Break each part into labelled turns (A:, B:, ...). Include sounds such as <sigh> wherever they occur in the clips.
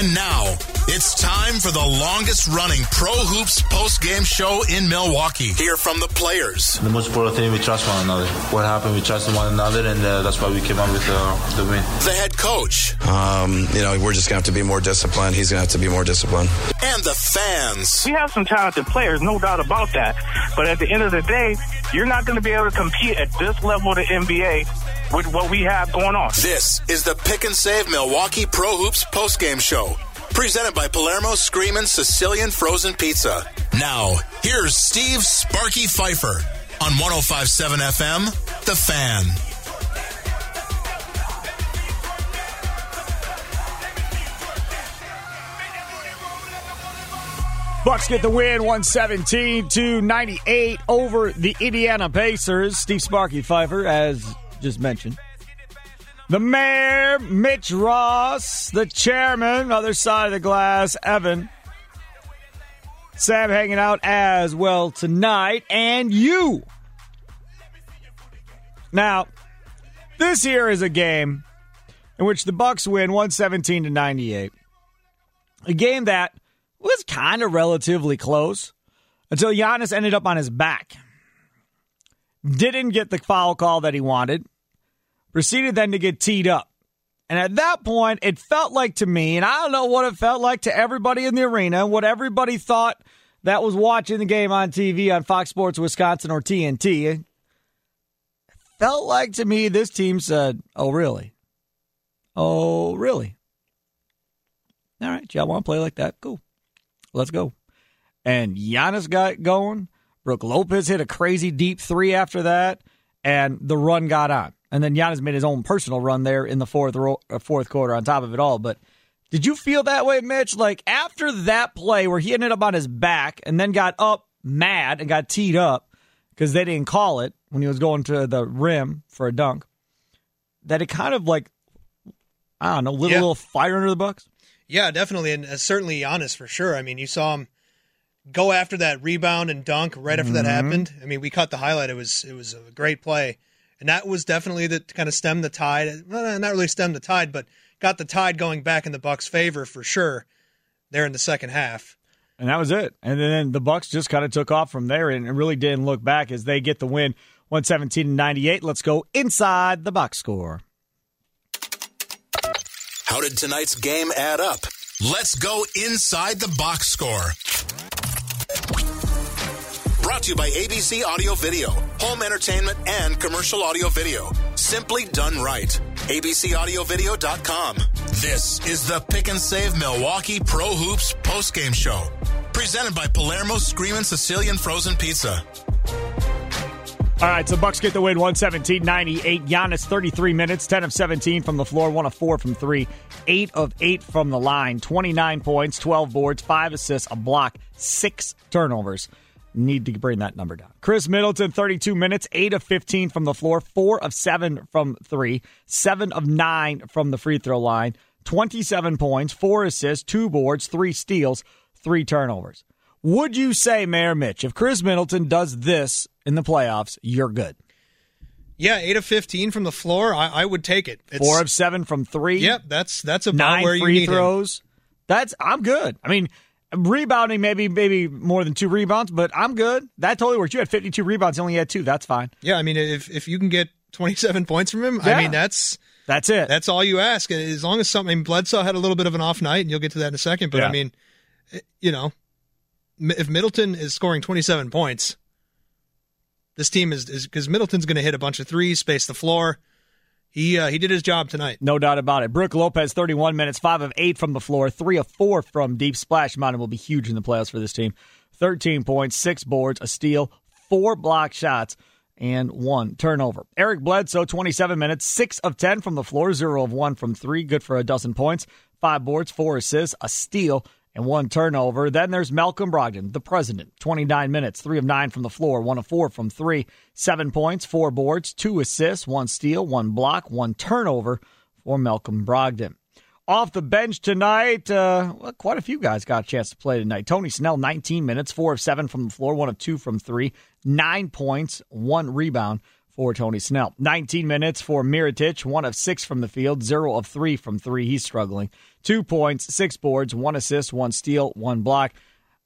A: And now it's time for the longest running Pro Hoops post game show in Milwaukee. Hear from the players.
B: The most important thing, we trust one another. What happened, we trust one another, and uh, that's why we came out with uh, the win.
A: The head coach.
C: Um, you know, we're just going to have to be more disciplined. He's going to have to be more disciplined.
A: And the fans.
D: We have some talented players, no doubt about that. But at the end of the day, you're not going to be able to compete at this level of the NBA with what we have going on.
A: This is the Pick and Save Milwaukee Pro Hoops postgame show. Presented by Palermo Screamin' Sicilian Frozen Pizza. Now, here's Steve Sparky Pfeiffer on 1057 FM, The Fan.
E: Bucks get the win 117 to 98 over the Indiana Pacers. Steve Sparky Pfeiffer, as just mentioned. The mayor, Mitch Ross, the chairman, other side of the glass, Evan. Sam hanging out as well tonight, and you. Now, this here is a game in which the Bucks win 117 to 98. A game that was kind of relatively close until Giannis ended up on his back. Didn't get the foul call that he wanted. Proceeded then to get teed up. And at that point, it felt like to me, and I don't know what it felt like to everybody in the arena, what everybody thought that was watching the game on TV on Fox Sports Wisconsin or TNT. It felt like to me this team said, Oh, really? Oh, really? All right, y'all want to play like that? Cool. Let's go. And Giannis got going. Brook Lopez hit a crazy deep three after that, and the run got on. And then Giannis made his own personal run there in the fourth ro- uh, fourth quarter on top of it all. But did you feel that way, Mitch? Like after that play where he ended up on his back and then got up mad and got teed up because they didn't call it when he was going to the rim for a dunk, that it kind of like I don't know, little
F: Yeah.
E: little fire under the Bucks.
F: Yeah, definitely, and uh, certainly Giannis for sure. I mean, you saw him go after that rebound and dunk right after that
E: Mm-hmm.
F: happened. I mean, we caught the highlight. It was it was a great play, and that was definitely the kind of stem the tide. Well, not really stem the tide, but got the tide going back in the Bucks' favor for sure. There in the second half.
E: And that was it. And then the Bucks just kind of took off from there and really didn't look back as they get the win 117 to 98. Let's go inside the box score.
A: How did tonight's game add up? Let's go inside the box score. Brought to you by ABC Audio Video, home entertainment and commercial audio video. Simply done right. ABCAudioVideo.com. This is the Pick and Save Milwaukee Pro Hoops postgame show. Presented by Palermo Screamin' Sicilian Frozen Pizza.
E: All right, so Bucks get the win 117 98. Giannis 33 minutes, 10 of 17 from the floor, 1 of 4 from 3, 8 of 8 from the line, 29 points, 12 boards, 5 assists, a block, 6 turnovers. Need to bring that number down. Khris Middleton 32 minutes, 8 of 15 from the floor, 4 of 7 from 3, 7 of 9 from the free throw line, 27 points, 4 assists, 2 boards, 3 steals, 3 turnovers. Would you say, Mayor Mitch, if Khris Middleton does this in the playoffs, you're good?
F: Yeah, eight of fifteen from the floor. I, I would take it. It's,
E: Four of seven from three.
F: Yep, that's that's about
E: nine
F: where you
E: free
F: need him.
E: throws. That's I'm good. I mean, rebounding maybe maybe more than two rebounds, but I'm good. That totally works. You had 52 rebounds, you only had two. That's fine.
F: Yeah, I mean, if if you can get twenty seven points from him,
E: Yeah.
F: I mean that's
E: That's it.
F: That's all you ask. And As long as something, Bledsoe had a little bit of an off night, and you'll get to that in a second. But
E: Yeah.
F: I mean, eh, you know, if Middleton is scoring 27 points, this team is because Middleton's going to hit a bunch of threes, space the floor. He uh, he did his job tonight.
E: No doubt about it. Brook Lopez, 31 minutes, 5 of 8 from the floor, 3 of 4 from deep. Splash mountain will be huge in the playoffs for this team. 13 points, 6 boards, a steal, 4 block shots, and 1 turnover. Eric Bledsoe, 27 minutes, 6 of 10 from the floor, 0 of 1 from 3. Good for a dozen points, 5 boards, 4 assists, a steal, and one turnover. Then there's Malcolm Brogdon, the president, 29 minutes, three of nine from the floor, one of four from three, seven points, four boards, two assists, one steal, one block, one turnover for Malcolm Brogdon. Off the bench tonight, uh, well, quite a few guys got a chance to play tonight. Tony Snell, 19 minutes, four of seven from the floor, one of two from three, nine points, one rebound for Tony Snell. 19 minutes for Mirotic, one of six from the field, zero of three from three. He's struggling. Two points, six boards, one assist, one steal, one block.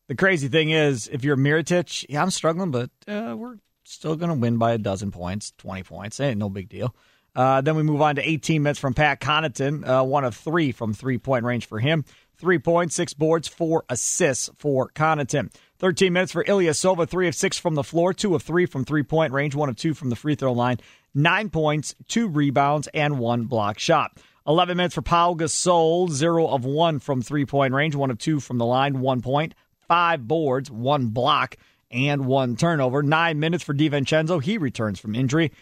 E: The crazy thing is, if you're Mirotic, yeah, I'm struggling, but uh, we're still going to win by a dozen points, 20 points. Ain't no big deal. Uh, then we move on to 18 minutes from Pat Connaughton, uh, one of three from three point range for him. Three points, six boards, four assists for Connaughton. 13 minutes for Ilyasova, three of six from the floor, two of three from three point range, one of two from the free throw line. Nine points, two rebounds, and one block shot. 11 minutes for Pau Gasol, zero of one from three point range, one of two from the line, one point, five boards, one block, and one turnover. Nine minutes for DiVincenzo. He returns from injury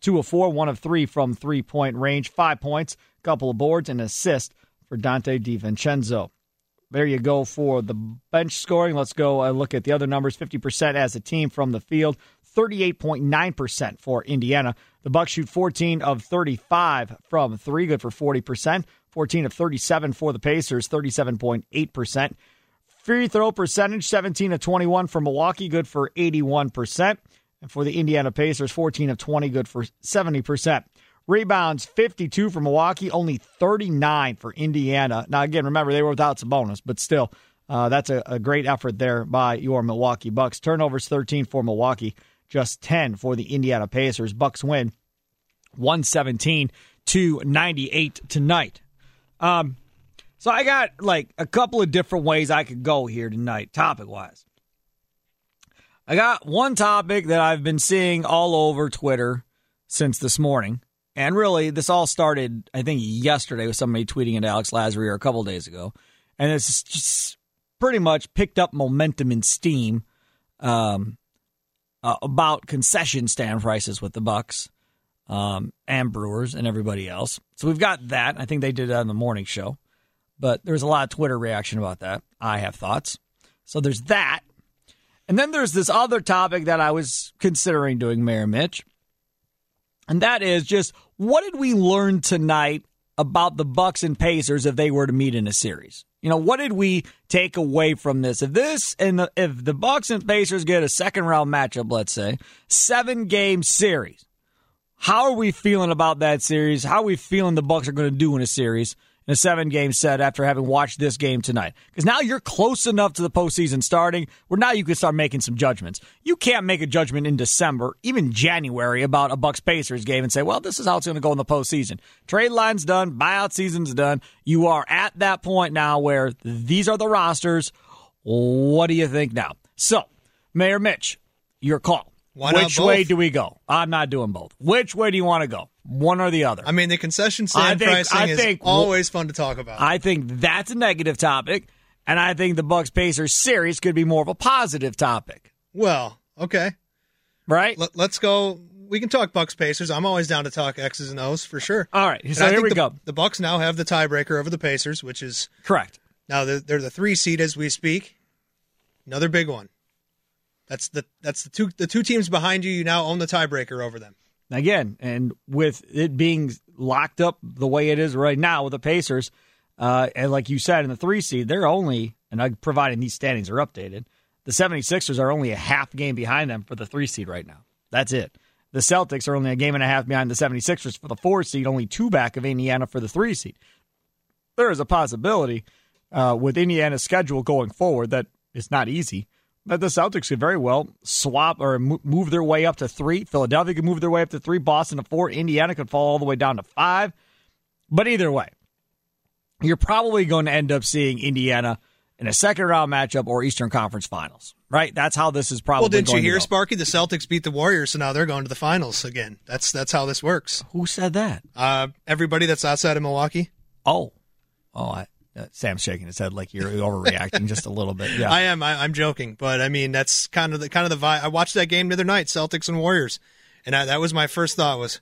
E: two of four, one of three from three point range, five points, couple of boards, and assist for Donte DiVincenzo. There you go for the bench scoring. Let's go uh, look at the other numbers. 50% as a team from the field, 38.9% for Indiana. The Bucks shoot 14 of 35 from three, good for 40%. 14 of 37 for the Pacers, 37.8%. Free throw percentage, 17 of 21 for Milwaukee, good for 81%. And for the Indiana Pacers, 14 of 20, good for 70%. Rebounds, 52 for Milwaukee, only 39 for Indiana. Now, again, remember, they were without Sabonis, but still, uh, that's a, a great effort there by your Milwaukee Bucks. Turnovers, 13 for Milwaukee, just 10 for the Indiana Pacers. Bucks win 117 to 98 tonight. Um, so I got like a couple of different ways I could go here tonight, topic wise. I got one topic that I've been seeing all over Twitter since this morning. And really, this all started, I think, yesterday with somebody tweeting at Alex Lasry or a couple days ago. And it's just pretty much picked up momentum and steam um, uh, about concession stand prices with the Bucks um, and Brewers and everybody else. So we've got that. I think they did that on the morning show. But there's a lot of Twitter reaction about that. I have thoughts. So there's that. And then there's this other topic that I was considering doing, Mayor Mitch. And that is just what did we learn tonight about the Bucks and Pacers if they were to meet in a series? You know, what did we take away from this? If this and the, if the Bucks and Pacers get a second round matchup, let's say, seven game series, how are we feeling about that series? How are we feeling the Bucks are going to do in a series? In a seven game set after having watched this game tonight. Because now you're close enough to the postseason starting where now you can start making some judgments. You can't make a judgment in December, even January, about a Bucks Pacers game and say, well, this is how it's going to go in the postseason. Trade line's done, buyout season's done. You are at that point now where these are the rosters. What do you think now? So, Mayor Mitch, your call.
F: Why
E: Which way do we go? I'm not doing both. Which way do you want to go? One or the other?
F: I mean, the concession stand
E: think-
F: pricing
E: I
F: is
E: think-
F: always fun to talk about.
E: I think that's a negative topic, and I think the Bucks Pacers series could be more of a positive topic,
F: well, okay.
E: right?
F: Let, us go. We can talk Bucks Pacers. I'm always down to talk X's and O's for sure.
E: All right, so here we
F: the,
E: go.
F: The Bucks now have the tiebreaker over the Pacers, which is
E: Correct.
F: now they're, they're the three seed as we speak. Another big one. That's the that's the two the two teams behind you. You now own the tiebreaker over them.
E: Again, and with it being locked up the way it is right now with the Pacers, uh, and like you said, in the three seed, they're only, and I'm providing these standings are updated, the 76ers are only a half game behind them for the three seed right now. That's it. The Celtics are only a game and a half behind the 76ers for the four seed, only two back of Indiana for the three seed. There is a possibility uh, with Indiana's schedule going forward that it's not easy. That the Celtics could very well swap or move their way up to three. Philadelphia could move their way up to three. Boston to four. Indiana could fall all the way down to five. But either way, you're probably going to end up seeing Indiana in a second round matchup or Eastern Conference Finals, right? That's how this is probably.
F: Well, didn't you hear. Sparky? The Celtics beat the Warriors, so now they're going to the finals again. That's that's how this works.
E: Who said that?
F: Uh, everybody that's outside of Milwaukee.
E: Oh, oh, I, uh, Sam's shaking his head like you're overreacting just a little bit. Yeah, <laughs>
F: I am. I, I'm joking, but I mean that's kind of the kind of the vibe. I watched that game the other night, Celtics and Warriors, and I, that was my first thought was,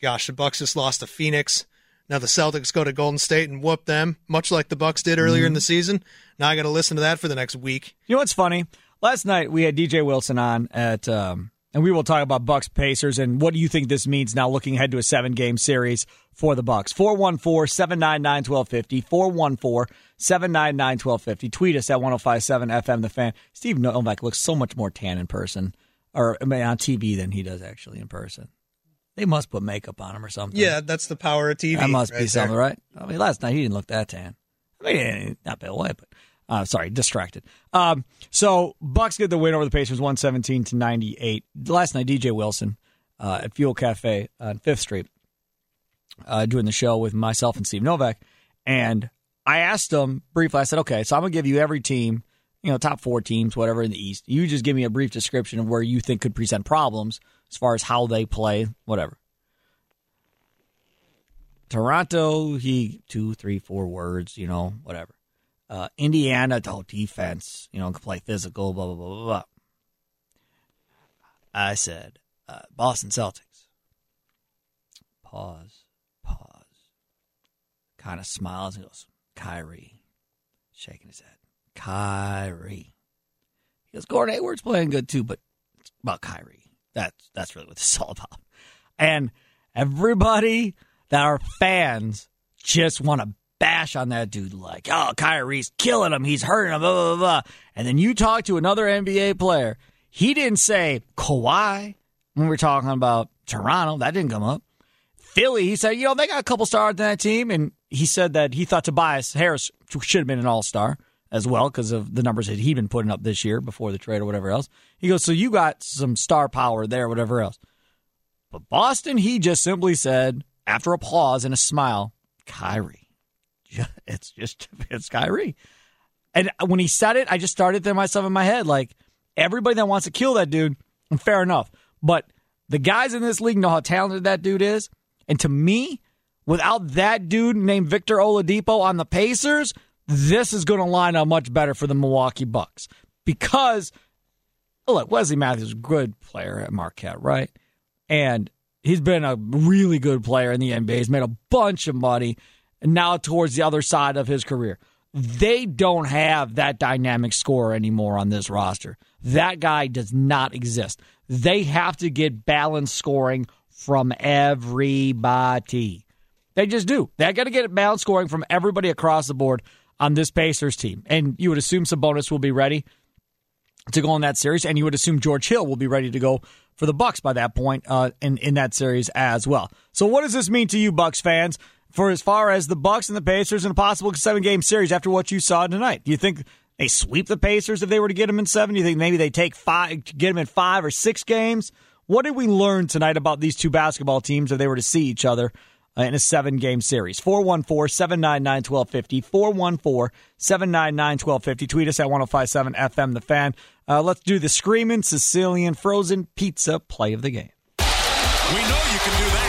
F: gosh, the Bucks just lost to Phoenix. Now the Celtics go to Golden State and whoop them, much like the Bucks did earlier in the season. Now I got to listen to that for the next week.
E: You know what's funny? Last night we had DJ Wilson on at, um, and we will talk about Bucks Pacers and what do you think this means now looking ahead to a seven game series for the Bucks. 414-799-1250, 414-799-1250. Tweet us at 1057 FM the fan. Steve Novak looks so much more tan in person or I mean, on TV than he does actually in person. They must put makeup on him or something.
F: Yeah, that's the power of TV.
E: That must
F: right
E: be something, right? I mean, last night he didn't look that tan. I mean, not Bill White, but uh, sorry, distracted. Um, so Bucks get the win over the Pacers, one seventeen to ninety eight. Last night, DJ Wilson uh, at Fuel Cafe on Fifth Street, uh, doing the show with myself and Steve Novak, and I asked him briefly. I said, "Okay, so I'm gonna give you every team, you know, top four teams, whatever in the East. You just give me a brief description of where you think could present problems as far as how they play, whatever." Toronto, he two, three, four words, you know, whatever. Uh, Indiana, oh, defense, you know, can play physical, blah, blah, blah, blah, blah. I said, uh, Boston Celtics. Pause, pause. Kind of smiles and goes, Kyrie. Shaking his head. Kyrie. He goes, Gordon Hayward's playing good too, but it's about Kyrie. That's, that's really what this is all about. And everybody that are fans just want to bash on that dude like, oh, Kyrie's killing him. He's hurting him, blah, blah, blah. And then you talk to another NBA player. He didn't say Kawhi when we're talking about Toronto. That didn't come up. Philly, he said, you know, they got a couple stars in that team. And he said that he thought Tobias Harris should have been an all star as well because of the numbers that he'd been putting up this year before the trade or whatever else. He goes, so you got some star power there, whatever else. But Boston, he just simply said, after a pause and a smile, Kyrie. <laughs> It's just, it's Kyrie. And when he said it, I just started to myself in my head like, everybody that wants to kill that dude, fair enough. But the guys in this league know how talented that dude is. And to me, without that dude named Victor Oladipo on the Pacers, this is going to line up much better for the Milwaukee Bucks. Because, look, Wesley Matthews is a good player at Marquette, right? And he's been a really good player in the NBA. He's made a bunch of money, and now towards the other side of his career. They don't have that dynamic scorer anymore on this roster. That guy does not exist. They have to get balanced scoring from everybody. They just do. They got to get balanced scoring from everybody across the board on this Pacers team. And you would assume Sabonis will be ready to go in that series, and you would assume George Hill will be ready to go for the Bucks by that point uh, in in that series as well. So, what does this mean to you, Bucks fans, for as far as the Bucks and the Pacers in a possible seven game series after what you saw tonight? Do you think they sweep the Pacers if they were to get them in seven? Do you think maybe they take five, get them in five or six games? What did we learn tonight about these two basketball teams if they were to see each other? uh, in a seven game series. 414 799 1250. 414 799 1250. Tweet us at 1057 FM The Fan. Uh, let's do the Screaming Sicilian Frozen Pizza play of the game.
A: We know you can do that.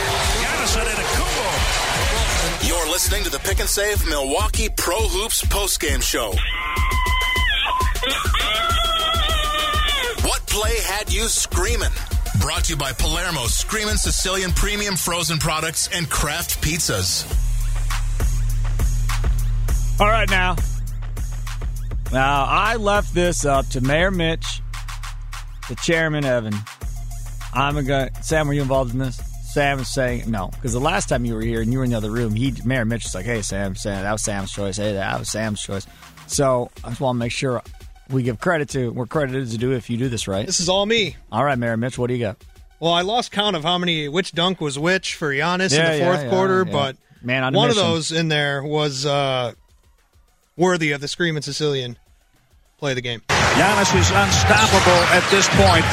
A: Listening to the Pick and Save Milwaukee Pro Hoops postgame show. what play had you screaming? Brought to you by Palermo Screaming Sicilian Premium Frozen Products and Kraft Pizzas.
E: All right, now. Now, I left this up to Mayor Mitch, the chairman, Evan. I'm a guy. Sam, were you involved in this? Sam is saying no, because the last time you were here and you were in the other room, he Mayor Mitch was like, "Hey, Sam, Sam, that was Sam's choice. Hey, that was Sam's choice." So I just want to make sure we give credit to we're credited to do if you do this right.
F: This is all me.
E: All right, Mayor Mitch, what do you got?
F: Well, I lost count of how many which dunk was which for Giannis
E: Yeah,
F: in the fourth
E: yeah,
F: quarter,
E: yeah.
F: but
E: Man on a
F: one of those in there was uh, worthy of the Screaming Sicilian play the game.
G: Giannis is unstoppable at this point.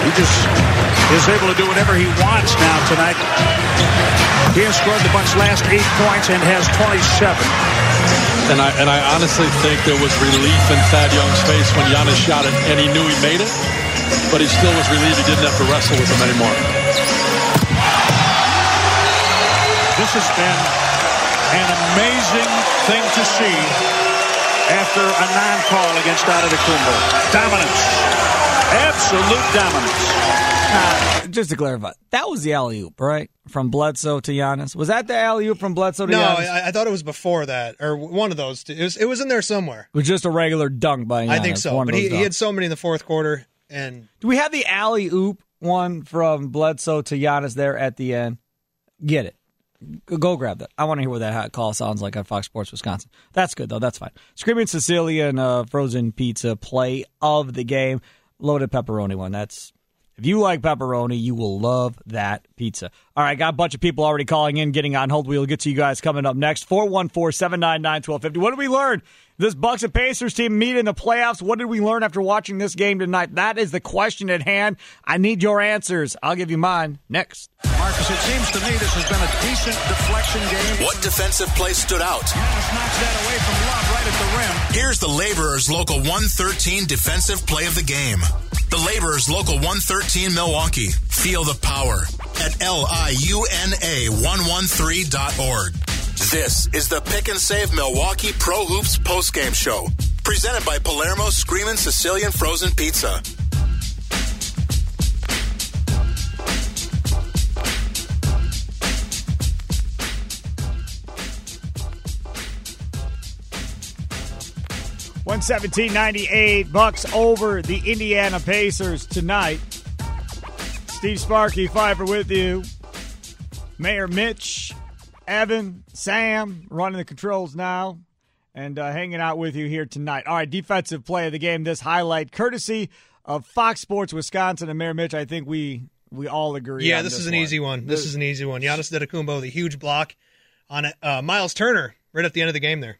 G: He just is able to do whatever he wants now tonight. He has scored the Bucks' last eight points and has 27.
H: And I and I honestly think there was relief in Thad Young's face when Giannis shot it, and he knew he made it, but he still was relieved he didn't have to wrestle with him anymore.
G: This has been an amazing thing to see after a non-call against Antetokounmpo. Dominance. Absolute dominance.
E: Uh, just to clarify, that was the alley oop, right? From Bledsoe to Giannis. Was that the alley oop from Bledsoe to
F: No,
E: Giannis?
F: I, I thought it was before that, or one of those. It was, it was in there somewhere.
E: it was just a regular dunk by Giannis.
F: I think so. But he, he had so many in the fourth quarter, and
E: Do we have the alley oop one from Bledsoe to Giannis there at the end? Get it. Go grab that. I want to hear what that hot call sounds like on Fox Sports Wisconsin. That's good though. That's fine. Screaming Sicilian uh, frozen pizza play of the game. Loaded pepperoni one. That's if you like pepperoni, you will love that pizza. All right, got a bunch of people already calling in, getting on hold. We'll get to you guys coming up next. 414-799-1250. What did we learn? This Bucks and Pacers team meet in the playoffs. What did we learn after watching this game tonight? That is the question at hand. I need your answers. I'll give you mine next.
G: Marcus, it seems to me this has been a decent deflection game.
A: What defensive play stood out?
G: Giannis knocks that away from Love right at the rim.
A: Here's the Laborers Local 113 defensive play of the game. The Laborers Local 113 Milwaukee. Feel the power at liuna113.org. This is the Pick and Save Milwaukee Pro Hoops postgame show. Presented by Palermo Screamin' Sicilian Frozen Pizza.
E: One seventeen ninety eight Bucks over the Indiana Pacers tonight. Steve Sparky Pfeiffer with you. Mayor Mitch, Evan, Sam running the controls now, and uh, hanging out with you here tonight. All right, defensive play of the game. This highlight courtesy of Fox Sports Wisconsin and Mayor Mitch. I think we we all agree.
F: yeah,
E: on
F: this, is an easy one. This is an easy one. Giannis Antetokounmpo, the huge block on uh, Miles Turner right at the end of the game there.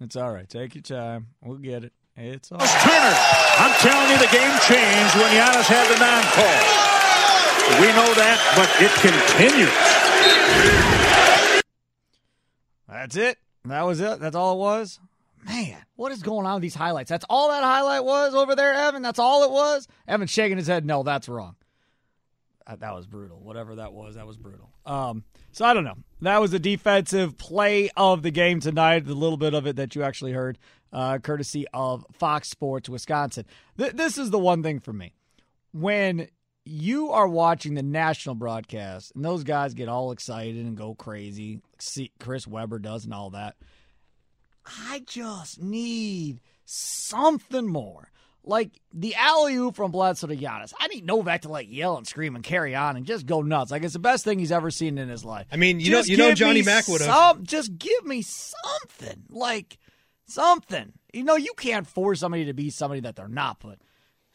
E: It's all right. Take your time. We'll get it. It's all.
G: Turner. I'm telling you, the game changed when Giannis had the non-call. We know that, but it continues.
E: That's it. That was it. That's all it was. Man, what is going on with these highlights? That's all that highlight was over there, Evan. That's all it was. Evan shaking his head. No, that's wrong. That, that was brutal. Whatever that was, that was brutal. Um, so I don't know. That was the defensive play of the game tonight. The little bit of it that you actually heard, uh, courtesy of Fox Sports Wisconsin. Th- this is the one thing for me when you are watching the national broadcast and those guys get all excited and go crazy, see Chris Webber does and all that. I just need something more. Like the alley oop from Bledsoe to Giannis. I need Novak to like yell and scream and carry on and just go nuts. Like it's the best thing he's ever seen in his life.
F: I mean, you
E: Just
F: know, you know, Johnny Mack would have.
E: Just give me something. Like something. You know, you can't force somebody to be somebody that they're not, but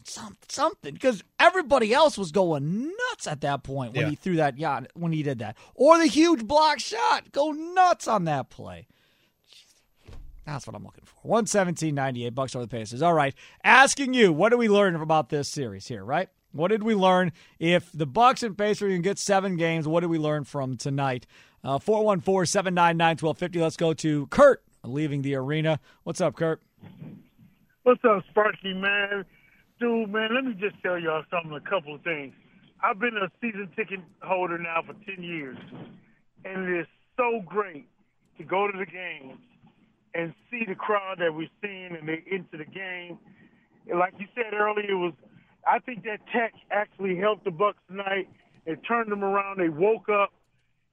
E: some, something. Because everybody else was going nuts at that point when
F: Yeah.
E: he threw that yacht when he did that. Or the huge block shot. Go nuts on that play. That's what i'm looking for. 117.98 bucks over the pacers. All right. Asking you what do we learn about this series here right? What did we learn? If the bucks and pacers can get seven games what did we learn from tonight? Uh, 414-799-1250 let's go to kurt leaving the arena what's up kurt
I: What's up, Sparky, man? Dude, man, let me just tell y'all something, a couple of things. I've been a season ticket holder now for 10 years, and it is so great to go to the games and see the crowd that we're seeing and they into the game. And like you said earlier, it was I think that tech actually helped the Bucks tonight. It turned them around. They woke up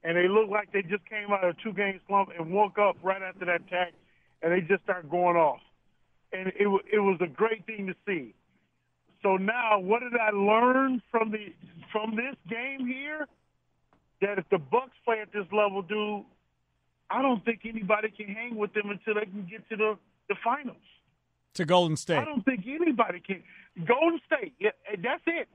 I: and they looked like they just came out of a two game slump and woke up right after that tech and they just started going off. And it it was a great thing to see. So now, what did I learn from the from this game here? That if the Bucks play at this level, dude, I don't think anybody can hang with them until they can get to the the finals.
E: to golden state
I: I don't think anybody can. Golden State, yeah, that's it.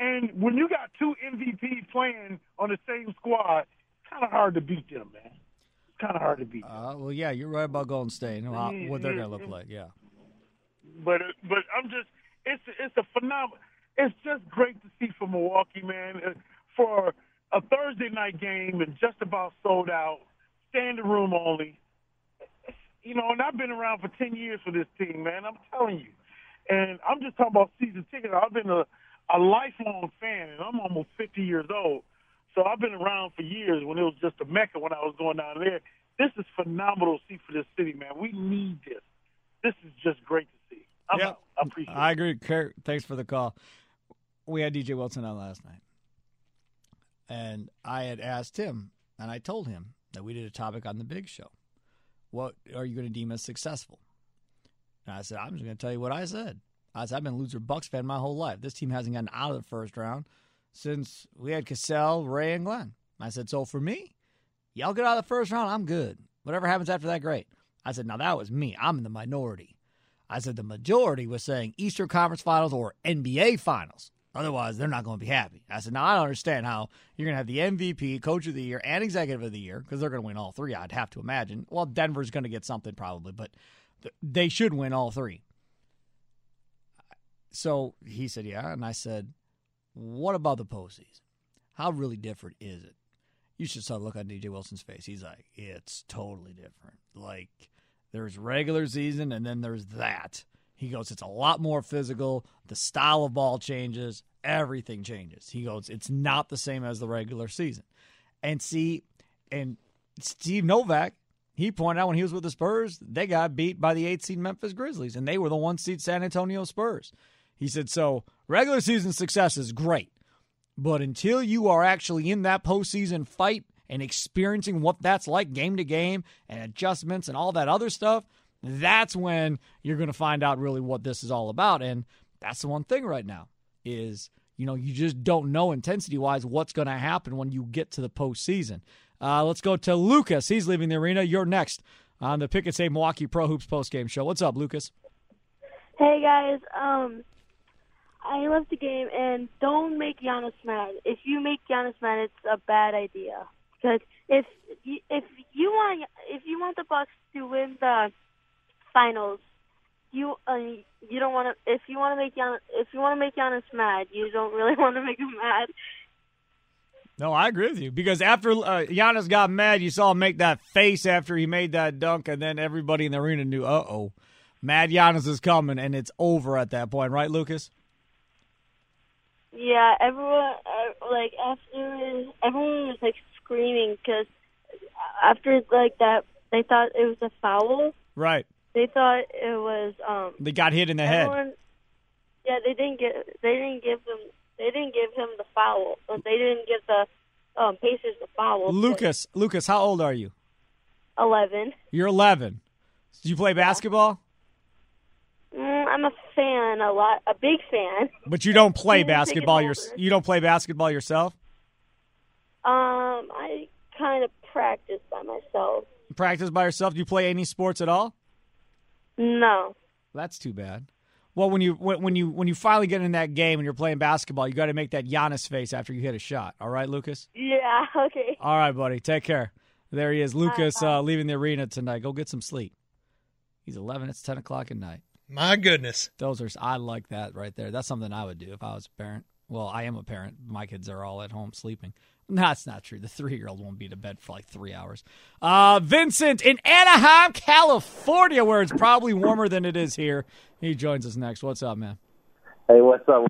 I: And when you got two MVP playing on the same squad, it's kind of hard to beat them, man. It's kind of hard to beat. Them.
E: Uh, well, yeah, you're right about Golden State and how, what they're going to look like. Yeah.
I: But but I'm just it's it's a phenomenal. It's just great to see for Milwaukee, man. Uh, For a Thursday night game and just about sold out, standing room only. You know, and I've been around for ten years for this team, man. I'm telling you, and I'm just talking about season tickets. I've been a a lifelong fan, and I'm almost 50 years old. So I've been around for years when it was just a mecca when I was going down there. This is phenomenal to see for this city, man. We need this. this is just great to see. I'm,
E: Yeah.
I: I appreciate.
E: I agree. Kurt, thanks for the call. We had DJ Wilson on last night, and I had asked him, and I told him that we did a topic on the Big Show. What are you going to deem as successful? And I said, I'm just going to tell you what I said. Said, I've been a loser Bucks fan my whole life. This team hasn't gotten out of the first round since we had Cassell, Ray, and Glenn. I said, so for me, y'all get out of the first round, I'm good. Whatever happens after that, great. I said, now that was me. I'm in the minority. I said the majority was saying Eastern Conference Finals or NBA Finals. Otherwise, they're not going to be happy. I said, now I don't understand how you're going to have the MVP, Coach of the Year, and Executive of the Year because they're going to win all three. I'd have to imagine. Well, Denver's going to get something probably, but th- they should win all three. So he said, yeah, and I said, what about the postseason? How really different is it? You should start look on DJ Wilson's face. He's like, it's totally different. Like there's regular season and then there's that. He goes, it's a lot more physical. The style of ball changes. Everything changes. He goes, it's not the same as the regular season. And see, and Steve Novak, he pointed out when he was with the Spurs, they got beat by the eight seed Memphis Grizzlies, and they were the one seed San Antonio Spurs. He said, so regular season success is great. But until you are actually in that postseason fight and experiencing what that's like game to game and adjustments and all that other stuff, that's when you're going to find out really what this is all about. And that's the one thing right now is, you know, you just don't know intensity wise what's going to happen when you get to the postseason. Uh, let's go to Lucas. He's leaving the arena. You're next on the Pick and Save Milwaukee Pro Hoops postgame show. What's up, Lucas?
J: Hey guys, um, I love the game, and don't make Giannis mad. If you make Giannis mad, it's a bad idea. Because if you, if you want if you want the Bucks to win the finals, you uh, you don't want to. If you want to make Giannis, if you want to make Giannis mad, you don't really <laughs> want to make him mad.
E: No, I agree with you because after uh, Giannis got mad, you saw him make that face after he made that dunk, and then everybody in the arena knew, uh oh, mad Giannis is coming, and it's over at that point, right, Lucas?
J: Yeah, everyone uh, like after everyone was like screaming because after like that they thought it was a foul.
E: Right.
J: They thought it was um.
E: They got hit in the head.
J: Yeah, they didn't get. They didn't give them. They didn't give him the foul. But they didn't give the um Pacers the foul.
E: Lucas, Lucas, how old are you?
J: Eleven.
E: You're 11. Do you play basketball?
J: Mm, I'm a fan, a lot, a big fan. <laughs>
E: But you don't play basketball. Your, you don't play basketball yourself.
J: Um, I kind of practice by myself.
E: Practice by yourself. Do you play any sports at all?
J: No.
E: That's too bad. Well, when you when, when you when you finally get in that game and you're playing basketball, you got to make that Giannis face after you hit a shot. All right, Lucas.
J: Yeah. <laughs> Okay.
E: All right, buddy. Take care. There he is, Lucas, uh, leaving the arena tonight. Go get some sleep. He's 11. It's 10 o'clock at night.
F: My goodness.
E: Those are I like that right there. That's something I would do if I was a parent. Well, I am a parent. My kids are all at home sleeping. No, that's not true. The three year old won't be to bed for like three hours. Uh, Vincent in Anaheim, California, where it's probably warmer than it is here. He joins us next. What's up, man?
K: Hey, what's up?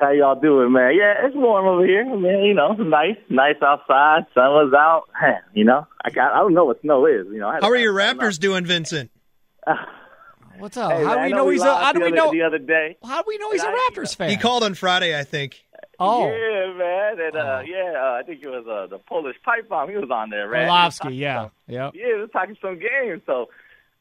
K: How y'all doing, man? Yeah, it's warm over here. Man, you know, nice, nice outside. Sun was out. <laughs> You know, I got, I don't know what snow is. You know,
F: How are your Raptors doing, Vincent? <laughs>
E: What's up?
K: Hey,
E: how do we
K: know
E: know he's a? How do we know?
K: the other day?
E: How do we know he's a
K: And I-
E: Raptors fan?
F: He called on Friday, I think.
E: Oh,
K: Yeah, man. And uh, yeah, uh, I think it was uh, the Polish pipe bomb. He was on there, right? He was
E: Orlovsky.
K: talking
E: Yeah.
K: Yeah, we was talking some games. So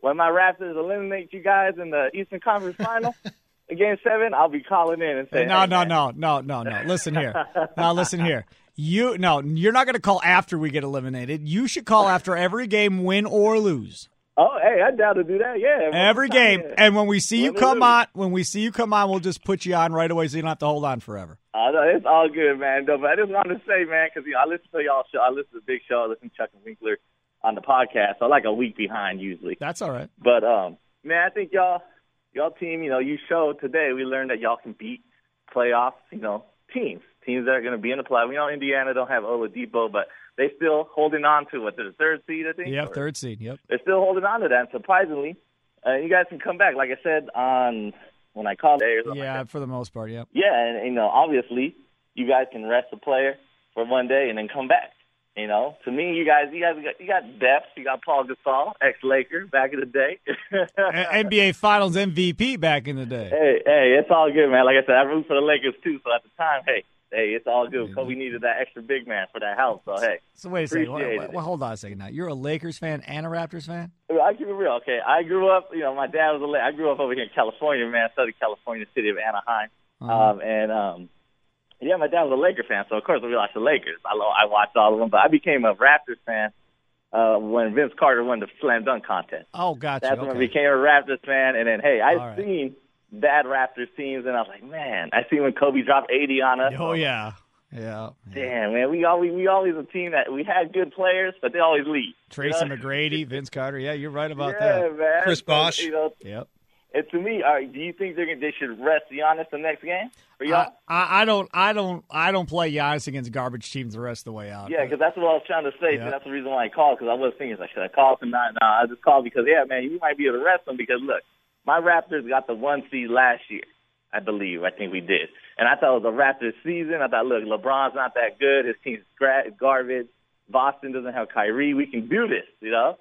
K: when my Raptors eliminate you guys in the Eastern Conference Final, <laughs> in Game Seven, I'll be calling in and saying,
E: No,
K: hey,
E: no,
K: man,
E: no, no, no, no. Listen here. Now listen here. You no, you're not going to call after we get eliminated. You should call after every game, win or lose.
K: Oh, hey, I doubt to do that. Yeah,
E: Every game,
K: Yeah.
E: and when we see you come on, when we see you come on, we'll just put you on right away, so you don't have to hold on forever.
K: Uh, no, it's all good, man. No, but I just wanted to say, man, because you know, I listen to y'all show. I listen to Big Show. I listen to Chuck and Winkler on the podcast. So I'm like a week behind usually.
E: That's all right.
K: But um, man, I think y'all, y'all team, you know, you showed today. We learned that y'all can beat playoff, you know, teams, teams that are going to be in the play. We know Indiana don't have Oladipo, but they still holding on to what the third seed, I think. Or-
E: third seed. Yep.
K: they're still holding on to that. And surprisingly, uh, you guys can come back. Like I said on when I called something like
E: Yeah, for the most part. Yep.
K: yeah, and you know, obviously, you guys can rest a player for one day and then come back. You know, to me, you guys, you guys, got, you got depth. You got Paul Gasol, ex-Laker, back in the day.
E: NBA Finals MVP back in the day.
K: Hey, hey, it's all good, man. Like I said, I root for the Lakers too. So at the time, hey, hey, it's all good. Kobe needed that extra big man for that help. So hey,
E: So wait a second. Well,
K: appreciate
E: well,
K: it.
E: well, hold on a second now. You're a Lakers fan and a Raptors fan?
K: I keep it real. Okay, I grew up. You know, my dad was a. La- I grew up over here in California, man, Southern California, city of Anaheim.
E: Uh-huh.
K: Um, and um, yeah, my dad was a Laker fan, so of course we watched the Lakers. I lo- I watched all of them, but I became a Raptors fan uh, when Vince Carter won the slam dunk contest.
E: Oh, gotcha.
K: That's when I became a Raptors fan, and then hey, I've
E: right.
K: seen bad Raptors teams, and I was like, man, I see when Kobe dropped 80 on us.
E: Oh yeah, yeah.
K: Damn, man, we always we always a team that we had good players, but they always lead.
E: Tracy
K: you know?
E: McGrady, Vince Carter. Yeah, you're right about
K: yeah,
E: that.
K: man.
F: Chris Bosh.
K: You know,
E: Yep.
K: and to me, all right, do you think they're gonna, they should rest Giannis the next game for
E: I,
K: y'all?
E: I I don't I don't I don't play Giannis against garbage teams the rest of the way out.
K: yeah, because that's what I was trying to say.
E: Yeah.
K: So that's the reason why I called. Because I was thinking, like, should I call tonight? No, I just called because yeah, man, you might be able to rest them. Because look, my Raptors got the one seed last year. I believe. I think we did. And I thought it was a Raptors season. I thought, look, LeBron's not that good. His team's garbage. Boston doesn't have Kyrie. We can do this, you know?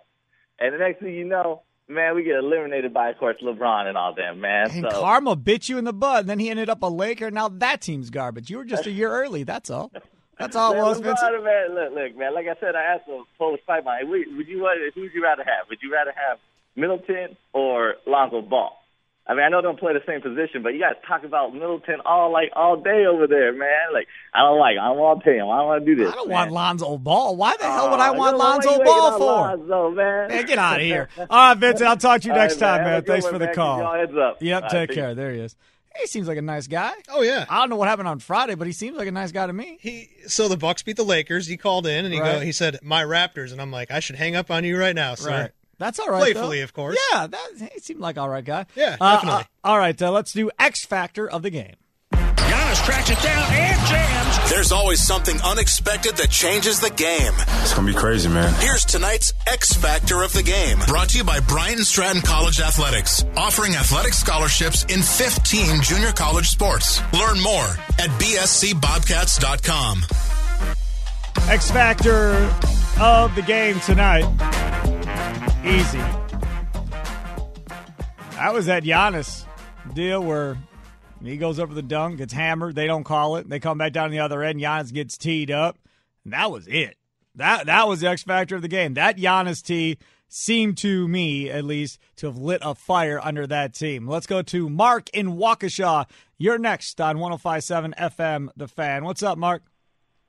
K: And the next thing you know, man, we get eliminated by, of course, LeBron and all them, man.
E: And
K: so,
E: Karma bit you in the butt, and then he ended up a Laker. Now that team's garbage. You were just a year early. That's all. That's all it
K: man,
E: was, Vincent.
K: LeBron, man, look, look, man. Like I said, I asked the Polish fight man, hey, would would you want- who would you rather have? Would you rather have Middleton or Lonzo Ball? I mean, I know they don't play the same position, but you guys talk about Middleton all like all day over there, man. Like, I don't like, I don't want to pay him. I don't want to do this.
E: I don't
K: man.
E: want Lonzo Ball. Why the hell would I
K: Oh,
E: want
K: no,
E: Lonzo
K: you
E: Ball for?
K: Lonzo, man.
E: Man, get out of here. <laughs> All right, Vincent. I'll talk to you
K: All
E: next
K: right,
E: time,
K: man.
E: man.
K: Have a good
E: Thanks for the
K: man.
E: Call.
K: y'all heads up.
E: Yep,
K: All right,
E: take
K: peace.
E: care. There he is. He seems like a nice guy.
F: Oh yeah.
E: I don't know what happened on Friday, but he seems like a nice guy to me.
F: He so the Bucks beat the Lakers. He called in and he go. He said, "My Raptors," and I'm like, "I should hang up on you right now, sir."
E: Right. That's all right.
F: Playfully,
E: though.
F: of course.
E: Yeah, that he seemed like all right guy.
F: Yeah,
E: Uh,
F: definitely.
E: uh, all right, uh, let's do X factor of the game.
G: Giannis tracks it down and jams.
A: There's always something unexpected that changes the game.
C: It's gonna be crazy, man.
A: Here's tonight's X Factor of the Game. Brought to you by Bryant and Stratton College Athletics, offering athletic scholarships in 15 junior college sports. Learn more at bscbobcats.com.
E: X factor of the game tonight. Easy. That was that Giannis deal where he goes over the dunk, gets hammered. They don't call it. They come back down the other end. Giannis gets teed up. And that was it. That that was the X factor of the game. That Giannis tee seemed to me, at least, to have lit a fire under that team. Let's go to Mark in Waukesha. You're next on 1057 FM, The Fan. What's up, Mark?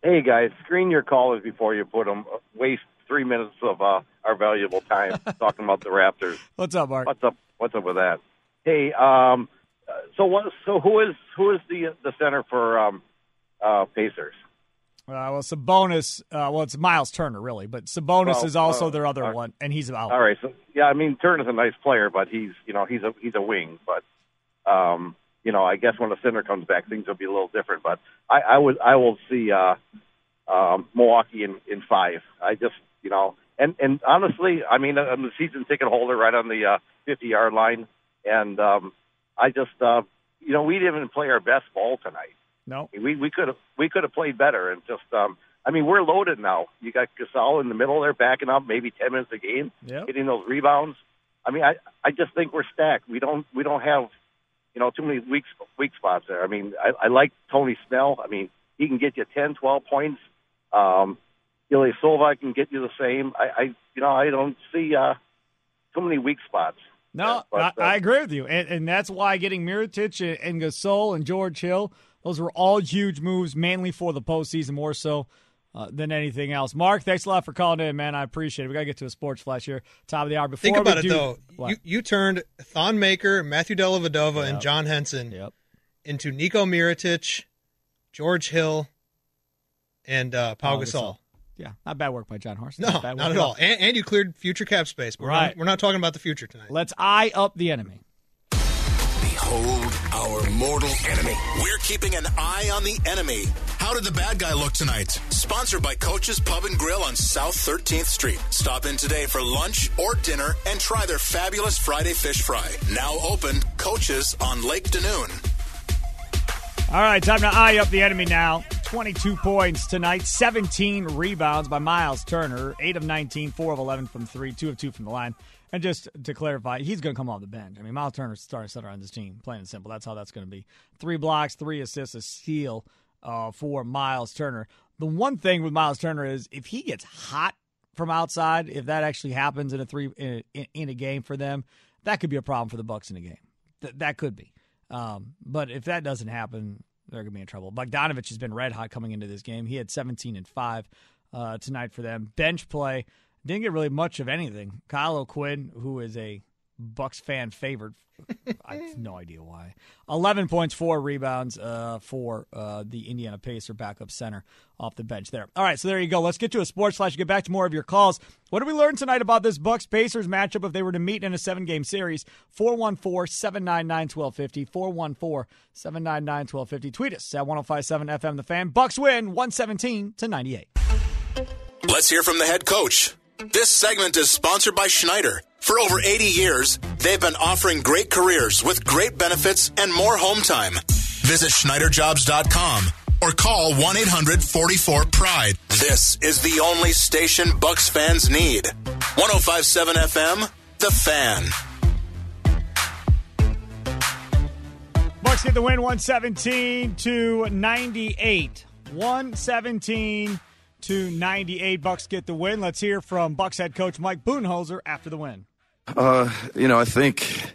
L: Hey guys, screen your callers before you put them. Uh, waste three minutes of uh, our valuable time <laughs> talking about the Raptors.
E: What's up, Mark?
L: What's up? What's up with that? Hey, um, so what? So who is who is the the center for um, uh, Pacers?
E: Uh, well, Sabonis. Uh, well, it's Miles Turner, really, but Sabonis
L: Well,
E: is also
L: uh,
E: their other one, and he's out.
L: All right, so yeah, I mean Turner's a nice player, but he's you know he's a he's a wing, but um, you know I guess when the center comes back, things will be a little different. But I, I would I will see uh, um, Milwaukee in in five. I just you know and and honestly, I mean I'm the season ticket holder right on the uh, 50 yard line, and um, I just uh, you know we didn't even play our best ball tonight.
E: No,
L: we we could have we could have played better and just um I mean we're loaded now. You got Gasol in the middle there backing up maybe ten minutes a game,
E: Yep.
L: getting those rebounds. I mean I I just think we're stacked. We don't we don't have you know too many weak weak spots there. I mean I, I like Tony Snell. I mean he can get you 10, 12 points. Um, Ilyasova can get you the same. I, I you know I don't see uh too many weak spots.
E: No,
L: but,
E: I, I agree with you, and, and that's why getting Mirotic and, and Gasol and George Hill, those were all huge moves, mainly for the postseason, more so uh, than anything else. Mark, thanks a lot for calling in, man. I appreciate it. We got to get to a sports flash here, top of the hour. Before
F: Think
E: we
F: about it
E: do-
F: though.
E: What?
F: You you turned Thon Maker, Matthew Dellavedova, and John Henson
E: Yep.
F: into Nico Mirotic, George Hill, and uh, Pau
E: Pau
F: Gasol.
E: Gasol. Yeah, not bad work by Jon Horst.
F: No,
E: Not bad
F: not
E: work
F: at all. And, and you cleared future cap space. But we're
E: Right.
F: not- we're not talking about the future tonight.
E: Let's eye up the enemy.
A: Behold our mortal enemy. We're keeping an eye on the enemy. How did the bad guy look tonight? Sponsored by Coach's Pub and Grill on South 13th Street. Stop in today for lunch or dinner and try their fabulous Friday fish fry. Now open, Coach's on Lake Danoon.
E: All right, time to eye up the enemy now. 22 points tonight, 17 rebounds by Miles Turner, 8 of 19, 4 of 11 from 3, 2 of 2 from the line. And just to clarify, he's going to come off the bench. I mean, Miles Turner's starting center on this team, plain and simple. That's how that's going to be. Three blocks, three assists, a steal uh, for Miles Turner. The one thing with Miles Turner is if he gets hot from outside, if that actually happens in a three in a, in a game for them, that could be a problem for the Bucks in a game. Th- that could be. Um, but if that doesn't happen, they're going to be in trouble. Bogdanovich has been red hot coming into this game. He had 17 and 5 uh, tonight for them. Bench play didn't get really much of anything. Kyle O'Quinn, who is a Bucks fan favorite, I have no idea why. 11 points, four rebounds uh, for uh, the Indiana Pacer backup center off the bench there. All right, so there you go. Let's get to a sports flash. Get back to more of your calls. What did we learn tonight about this Bucks Pacers matchup if they were to meet in a seven game series? 414 799 1250. 414 799 1250. Tweet us at 1057 FM The Fan. Bucks win 117 to 98.
A: Let's hear from the head coach. This segment is sponsored by Schneider. For over 80 years, they've been offering great careers with great benefits and more home time. Visit SchneiderJobs.com or call 1 800 44 Pride. This is the only station Bucks fans need. 1057 FM, The Fan.
E: Bucks get the win 117 to 98. 117 to 98. Bucks get the win. Let's hear from Bucks head coach Mike Budenholzer after the win.
C: Uh, you know, I think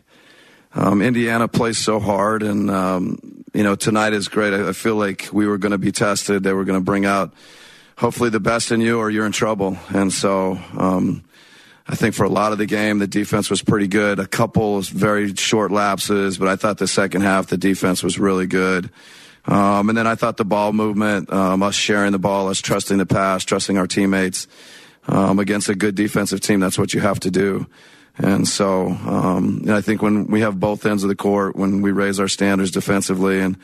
C: um, Indiana plays so hard, and um, you know tonight is great. I, I feel like we were going to be tested. They were going to bring out hopefully the best in you, or you're in trouble. And so um, I think for a lot of the game, the defense was pretty good. A couple very short lapses, but I thought the second half the defense was really good. Um, and then I thought the ball movement, um, us sharing the ball, us trusting the pass, trusting our teammates um, against a good defensive team. That's what you have to do. And so um, I think when we have both ends of the court, when we raise our standards defensively and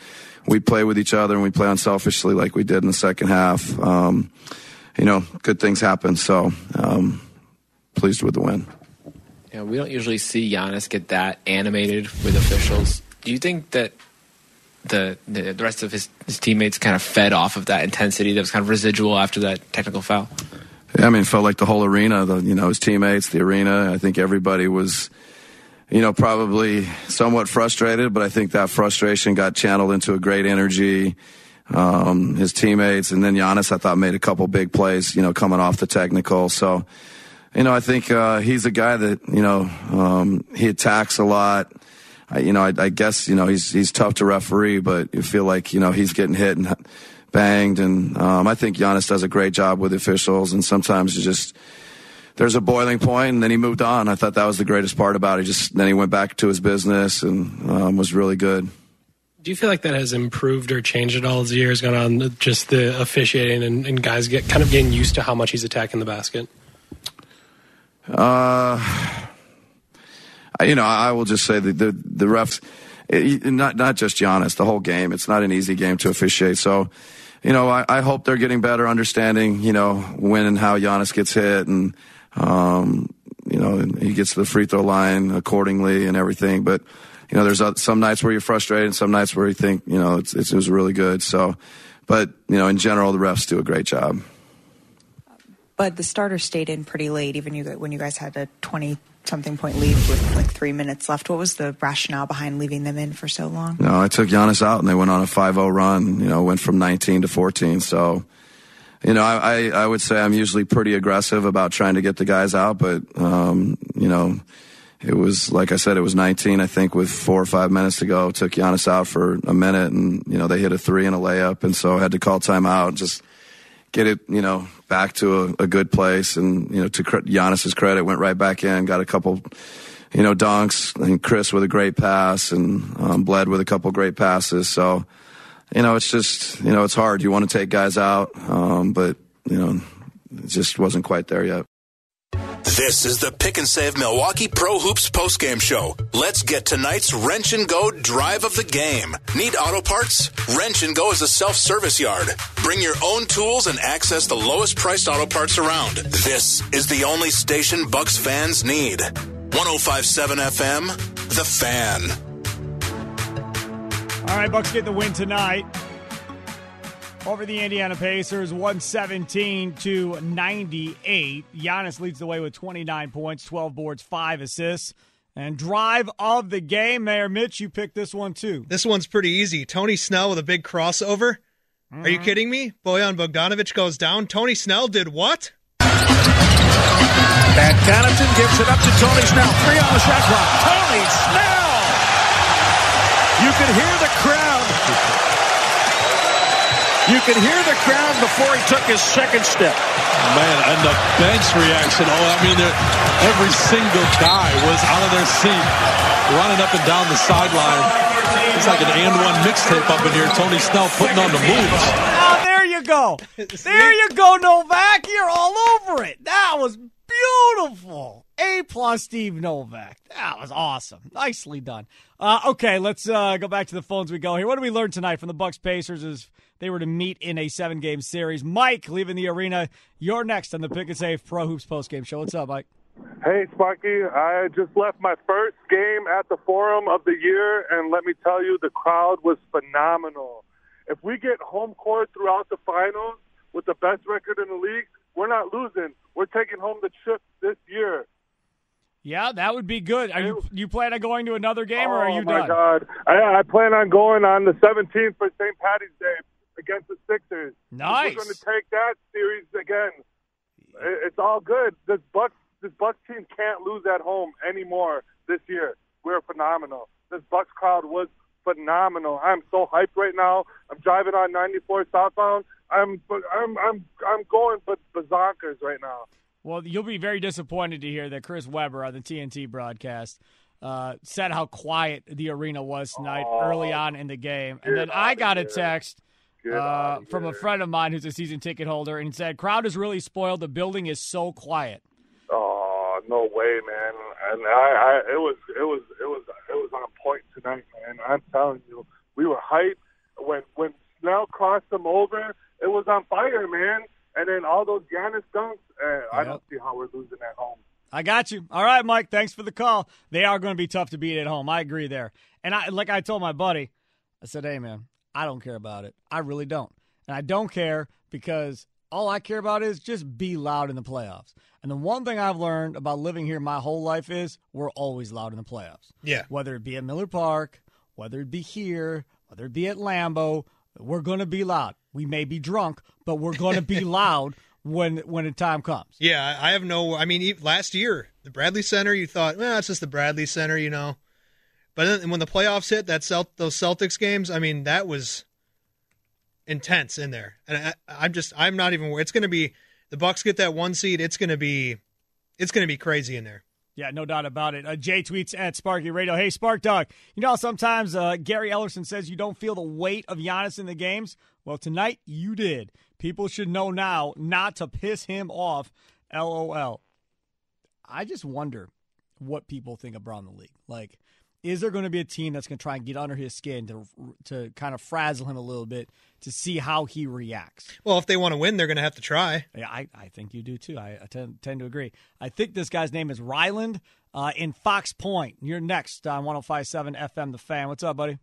C: we play with each other and we play unselfishly like we did in the second half, um, you know, good things happen. So um, pleased with the win.
M: Yeah, we don't usually see Giannis get that animated with officials. Do you think that the the, rest of his, his teammates kind of fed off of that intensity that was kind of residual after that technical foul?
C: Yeah, I mean, felt like the whole arena, the you know his teammates, the arena. I think everybody was, you know, probably somewhat frustrated, but I think that frustration got channeled into a great energy. Um, his teammates, and then Giannis, I thought made a couple big plays, you know, coming off the technical. So, you know, I think uh, he's a guy that you know um, he attacks a lot. I, you know, I, I guess you know he's he's tough to referee, but you feel like you know he's getting hit and banged, and um, I think Giannis does a great job with officials, and sometimes you just there's a boiling point, and then he moved on. I thought that was the greatest part about it. Just then he went back to his business and um, was really good.
N: Do you feel like that has improved or changed at all as the years gone on? Just the officiating and, and guys get kind of getting used to how much he's attacking the basket.
C: Uh, you know, I will just say that the the refs, not not just Giannis, the whole game. It's not an easy game to officiate. So, you know, I, I hope they're getting better understanding, you know, when and how Giannis gets hit, and um, you know, he gets to the free throw line accordingly and everything. But you know, there's some nights where you're frustrated, and some nights where you think, you know, it's, it's, it was really good. So, but you know, in general, the refs do a great job.
O: But the starters stayed in pretty late, even you, when you guys had a 20 something point lead with like three minutes left. What was the rationale behind leaving them in for so long?
C: No, I took Giannis out and they went on a 5-0 run. You know, went from 19 to 14. So, you know, I, I, I would say I'm usually pretty aggressive about trying to get the guys out, but um, you know, it was like I said, it was 19. I think with four or five minutes to go, took Giannis out for a minute, and you know they hit a three and a layup, and so I had to call timeout. Just get it, you know, back to a, a good place. And, you know, to Giannis's credit, went right back in, got a couple, you know, dunks, and Khris with a great pass, and um, Bled with a couple great passes. So, you know, it's just, you know, it's hard. You want to take guys out, um, but, you know, it just wasn't quite there yet.
A: This is the Pick and Save Milwaukee Pro Hoops postgame show. Let's get tonight's Wrench and Go drive of the game. Need auto parts? Wrench and Go is a self service yard. Bring your own tools and access the lowest priced auto parts around. This is the only station Bucks fans need. 1057 FM, The Fan.
E: All right, Bucks get the win tonight Over the Indiana Pacers, 117 to 98. Giannis leads the way with 29 points, 12 boards, 5 assists. And drive of the game, Mayor Mitch, you picked this one too.
F: This one's pretty easy. Tony Snell with a big crossover. Are
E: Mm-hmm.
F: you kidding me? Bojan Bogdanovich goes down. Tony Snell did what?
G: Pat Connaughton gives it up to Tony Snell. Three on the shot clock. Tony Snell! You could hear the crowd. You could hear the crowd before he took his second step.
H: Man, and the bench reaction. Oh, I mean, every single guy was out of their seat, running up and down the sideline. It's like an and one mixtape up in here. Tony Snell putting on the moves.
E: Oh, there you go. There you go, Novak. You're all over it. That was beautiful. A plus, Steve Novak. That was awesome. Nicely done. Uh, okay, let's uh, go back to the phones. We go here. What did we learn tonight from the Bucks Pacers? As they were to meet in a seven game series. Mike, leaving the arena. You're next on the Pick and Save Pro Hoops post game show. What's up, Mike?
P: Hey, Sparky. I just left my first game at the Forum of the year, and let me tell you, the crowd was phenomenal. If we get home court throughout the finals with the best record in the league, we're not losing. We're taking home the chip this year.
E: Yeah, that would be good. Are you you plan on going to another game, or are oh, you
P: oh my
E: done?
P: God! I, I plan on going on the 17th for St. Patty's Day against the Sixers.
E: Nice.
P: We're going to take that series again. It's all good. This Bucks this Bucks team can't lose at home anymore this year. We're phenomenal. This Bucks crowd was phenomenal. I'm so hyped right now. I'm driving on 94 southbound. I'm I'm I'm I'm going but bazonkers right now.
E: Well, you'll be very disappointed to hear that Chris Webber on the TNT broadcast uh, said how quiet the arena was tonight early on in the game. And then I got a text uh, from a friend of mine who's a season ticket holder and said, Crowd is really spoiled. The building is so quiet.
P: Oh no way, man! And I, I, it was, it was, it was, it was on point tonight, man. I'm telling you, we were hyped when when Snell crossed them over. It was on fire, man. And then all those Giannis dunks. Uh, I don't see how we're losing at home.
E: I got you. All right, Mike. Thanks for the call. They are going to be tough to beat at home. I agree there. And I, like I told my buddy, I said, "Hey, man, I don't care about it. I really don't. And I don't care because all I care about is just be loud in the playoffs. And the one thing I've learned about living here my whole life is we're always loud in the playoffs.
F: Yeah.
E: Whether it be at Miller Park, whether it be here, whether it be at Lambeau, we're going to be loud. We may be drunk, but we're going to be <laughs> loud when when the time comes.
F: Yeah, I have no. I mean, last year the Bradley Center, you thought, well, it's just the Bradley Center, you know. But then when the playoffs hit, that Celt- those Celtics games, I mean, that was intense in there. And I, I'm just, I'm not even. It's going to be the Bucks get that one seed. It's going to be, it's going to be crazy in there.
E: Yeah, no doubt about it. Uh, Jay tweets at Sparky Radio. Hey, Spark Dog. You know sometimes uh, Gary Ellerson says you don't feel the weight of Giannis in the games? Well, tonight you did. People should know now not to piss him off. LOL. I just wonder what people think of in the league. Like, is there going to be a team that's going to try and get under his skin to to kind of frazzle him a little bit to see how he reacts?
F: Well, if they want to win, they're going to have to try.
E: Yeah, I, I think you do too. I, I tend, tend to agree. I think this guy's name is Ryland uh, in Fox Point. You're next on 1057 FM The Fan. What's up, buddy?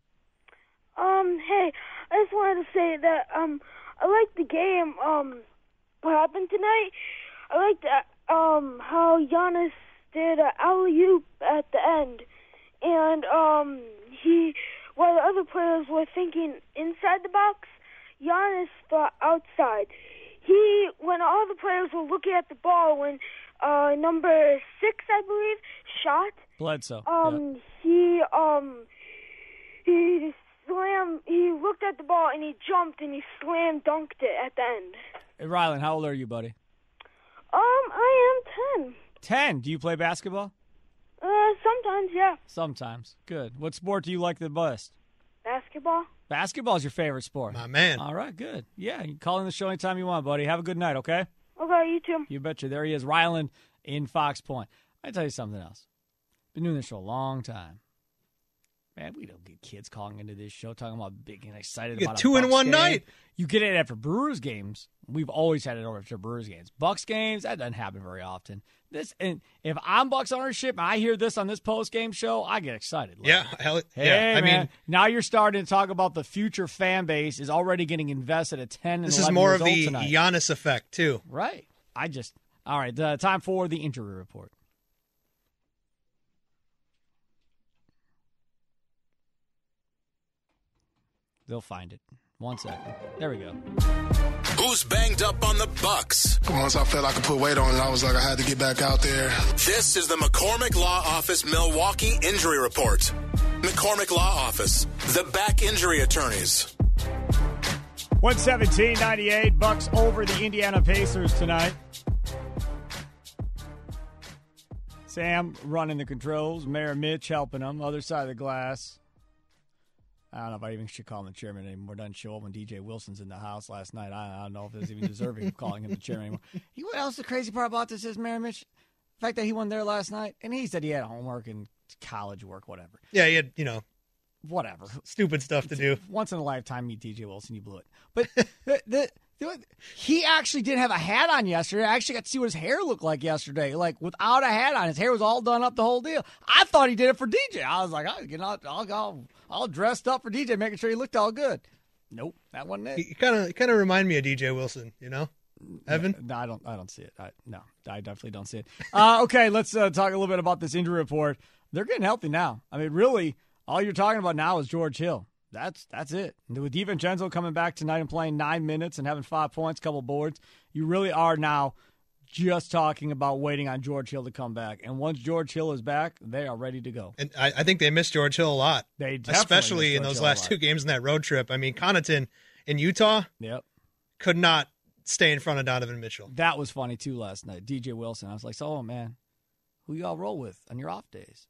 J: Um, hey, I just wanted to say that um, I like the game. Um, what happened tonight? I liked that, um how Giannis did a alley oop at the end, and um he while the other players were thinking inside the box, Giannis thought outside. He when all the players were looking at the ball when uh number six I believe shot
E: Bledsoe.
J: um, he um, he slammed. He looked at the ball and he jumped and he slam dunked it at the end.
E: Hey, Ryland, how old are you, buddy?
J: Um, I am ten.
E: 10. Do you play basketball?
J: Uh, sometimes, yeah.
E: Sometimes. Good. What sport do you like the best?
J: Basketball.
E: Basketball is your favorite sport.
F: My man.
E: All right, good. Yeah, you can call in the show anytime you want, buddy. Have a good night, okay?
J: Okay, you too.
E: You betcha. There he is, Ryland in Fox Point. I tell you something else. Been doing this show a long time. Man, we don't get kids calling into this show talking about big and excited about a
F: two in one
E: game.
F: night.
E: You get it after Brewers games. We've always had it over after Brewers games. Bucks games that doesn't happen very often. This and if I'm Bucks ownership and I hear this on this post game show, I get excited. Like,
F: Yeah, hell,
E: Hey,
F: yeah. I
E: man,
F: mean,
E: now you're starting to talk about the future fan base is already getting invested at ten. And
F: this is more of the
E: tonight.
F: Giannis effect too.
E: Right. I just all right. Uh, time for the injury report. They'll find it. One second. There we go.
A: Who's banged up on the Bucks?
Q: Once I felt I could put weight on it, I was like, I had to get back out there.
A: This is the McCormick Law Office Milwaukee Injury Report. McCormick Law Office, the back injury attorneys.
E: 117.98 Bucks over the Indiana Pacers tonight. Sam running the controls. Mayor Mitch helping him, Other side of the glass. I don't know if I even should call him the chairman anymore. Doesn't show up when DJ Wilson's in the house last night. I, I don't know if it's even deserving of calling him the chairman anymore. <laughs> You know what else the crazy part about this is, Mayor Mitch? The fact that he wasn't there last night, and he said he had homework and college work, whatever.
F: Yeah, he had you know
E: Whatever.
F: stupid stuff to do.
E: Once in a lifetime, meet DJ Wilson, you blew it. But <laughs> the, the, he actually didn't have a hat on yesterday. I actually got to see what his hair looked like yesterday. Like without a hat on, his hair was all done up the whole deal. I thought he did it for DJ. I was like, I'll get all, I'll go all dressed up for DJ, making sure he looked all good. Nope, that wasn't it.
F: He kind of kind of remind me of DJ Wilson, you know, Evan.
E: No, I don't. I don't see it. I, no, I definitely don't see it. Uh, okay, let's uh, talk a little bit about this injury report. They're getting healthy now. I mean, really, all you're talking about now is George Hill. That's that's it. With DiVincenzo coming back tonight and playing nine minutes and having five points, a couple boards, you really are now just talking about waiting on George Hill to come back. And once George Hill is back, they are ready to go.
F: And I, I think they missed George Hill a lot.
E: They definitely
F: especially in those
E: Hill
F: last two games in that road trip. I mean, Connaughton in Utah
E: Yep.
F: could not stay in front of Donovan Mitchell.
E: That was funny too last night. DJ Wilson. I was like, so oh, man, who y'all roll with on your off days?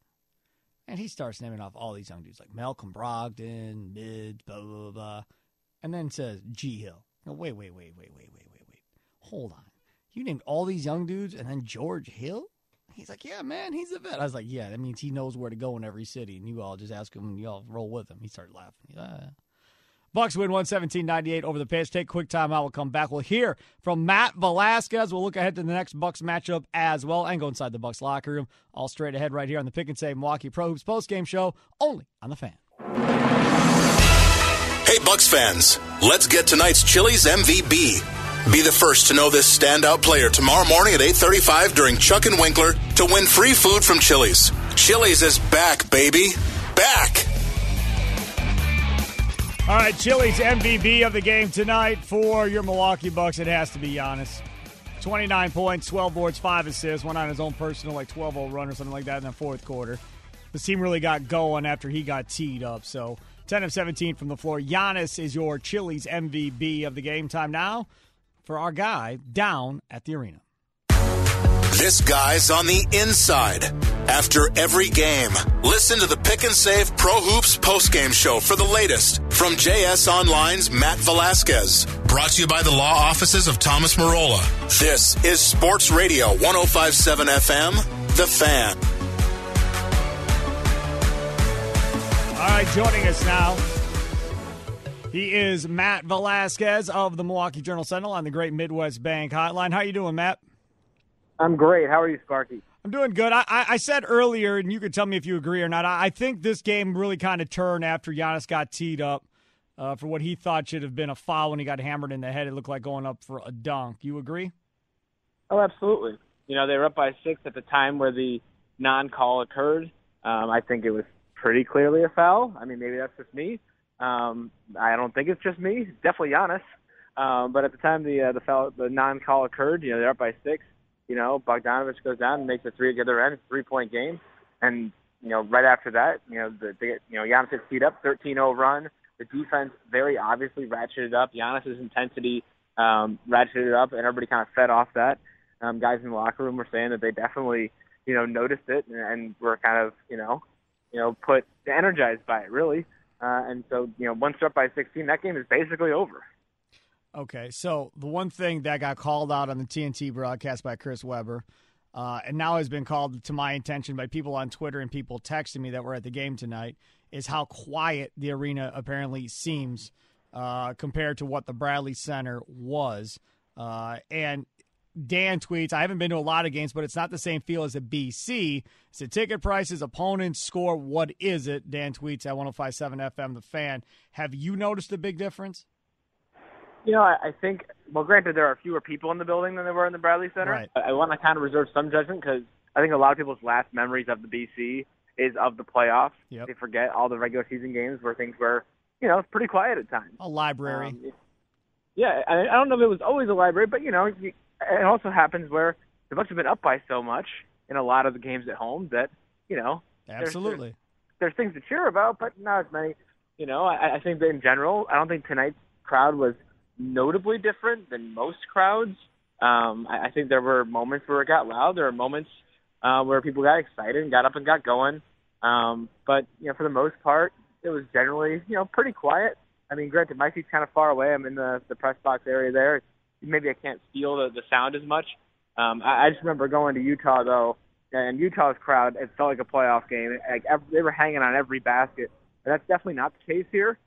E: And he starts naming off all these young dudes like Malcolm Brogdon, Mids, blah blah blah, blah. and then says G Hill. Wait, wait, wait, wait, wait, wait, wait, wait. Hold on. You named all these young dudes and then George Hill? He's like, yeah, man, he's a vet. I was like, yeah, that means he knows where to go in every city. And you all just ask him and you all roll with him. He started laughing. Bucks win 117-98 over the Pacers. Take quick time out. We'll come back. We'll hear from Matt Velazquez. We'll look ahead to the next Bucks matchup as well and go inside the Bucks locker room. All straight ahead right here on the Pick and Save Milwaukee Pro Hoops postgame show only on the fan.
A: Hey, Bucks fans, let's get tonight's Chili's MVP. Be the first to know this standout player tomorrow morning at 8:35 during Chuck and Winkler to win free food from Chili's. Chili's is back, baby. Back.
E: All right, Chili's MVP of the game tonight for your Milwaukee Bucks. It has to be Giannis. 29 points, 12 boards, 5 assists, one on his own personal like 12 0 run or something like that in the fourth quarter. The team really got going after he got teed up. So 10 of 17 from the floor. Giannis is your Chili's MVP of the game. Time now for our guy down at the arena.
A: This guy's on the inside. After every game, listen to the Pick and Save Pro Hoops postgame show for the latest from JS Online's Matt Velazquez. Brought to you by the law offices of Thomas Marola. This is Sports Radio 1057 FM, The Fan.
E: All right, joining us now. He is Matt Velazquez of the Milwaukee Journal Sentinel on the Great Midwest Bank Hotline. How are you doing, Matt?
R: I'm great. How are you, Sparky?
E: I'm doing good. I, I, said earlier, and you could tell me if you agree or not. I, think this game really kind of turned after Giannis got teed up uh, for what he thought should have been a foul when he got hammered in the head. It looked like going up for a dunk. You agree?
R: Oh, absolutely. You know, they were up by six at the time where the non-call occurred. Um, I think it was pretty clearly a foul. I mean, maybe that's just me. Um, I don't think it's just me. Definitely Giannis. Um, but at the time the uh, the foul, the non-call occurred, you know, they're up by six. You know, Bogdanovich goes down and makes a three at the other end, three-point game, and you know, right after that, you know, the, the you know Giannis gets teed up, 13-0 run. The defense very obviously ratcheted up. Giannis's intensity um, ratcheted up, and everybody kind of fed off that. Um, guys in the locker room were saying that they definitely, you know, noticed it and, and were kind of, you know, you know, put energized by it really. Uh, and so, you know, once they're up by 16, that game is basically over.
E: Okay, so the one thing that got called out on the TNT broadcast by Chris Webber, uh, and now has been called to my attention by people on Twitter and people texting me that were at the game tonight, is how quiet the arena apparently seems uh, compared to what the Bradley Center was. Uh, and Dan tweets, I haven't been to a lot of games, but it's not the same feel as a BC. Is it ticket prices, opponents, score? What is it? Dan tweets at 1057 FM, the fan. Have you noticed a big difference?
R: You know, I, I think, well, granted, there are fewer people in the building than there were in the Bradley Center.
E: Right.
R: I, I want to kind of reserve some judgment because I think a lot of people's last memories of the BC is of the playoffs.
E: Yep.
R: They forget all the regular season games where things were, you know, pretty quiet at times.
E: A library.
R: Um, yeah, I, I don't know if it was always a library, but you know, you, it also happens where the Bucks have been up by so much in a lot of the games at home that you know, there's-
E: Absolutely.
R: there's things to cheer about, but not as many. You know, I, I think that in general, I don't think tonight's crowd was notably different than most crowds. Um, I, I think there were moments where it got loud. There were moments uh, where people got excited and got up and got going. Um, but you know, for the most part, it was generally you know pretty quiet. I mean, granted, my seat's kind of far away. I'm in the the press box area there. Maybe I can't feel the, the sound as much. Um, I, I just remember going to Utah though, and Utah's crowd. It felt like a playoff game. Like every, they were hanging on every basket. And that's definitely not the case here.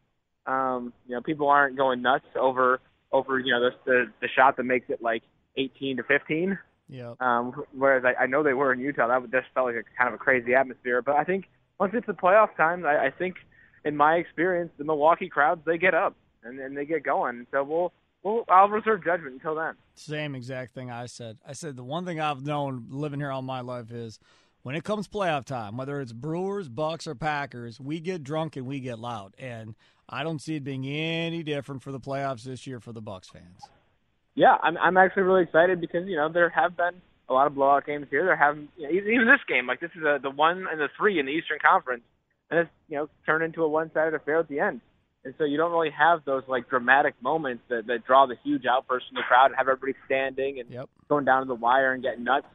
R: Um, you know, people aren't going nuts over over you know the the, the shot that makes it like 18 to 15.
E: Yeah.
R: Um, whereas I, I know they were in Utah. That would- just felt like a kind of a crazy atmosphere. But I think once it's the playoff time, I, I think in my experience, the Milwaukee crowds they get up and, and they get going. So we'll we'll I'll reserve judgment until then.
E: Same exact thing I said. I said the one thing I've known living here all my life is when it comes playoff time, whether it's Brewers, Bucks, or Packers, we get drunk and we get loud. And I don't see it being any different for the playoffs this year for the Bucks fans.
R: Yeah, I'm I'm actually really excited because you know there have been a lot of blowout games here. There have you know, even this game like this is a, the one and the three in the Eastern Conference, and it's you know turned into a one-sided affair at the end. And so you don't really have those like dramatic moments that that draw the huge outburst from the crowd and have everybody standing and going down to the wire and getting nuts.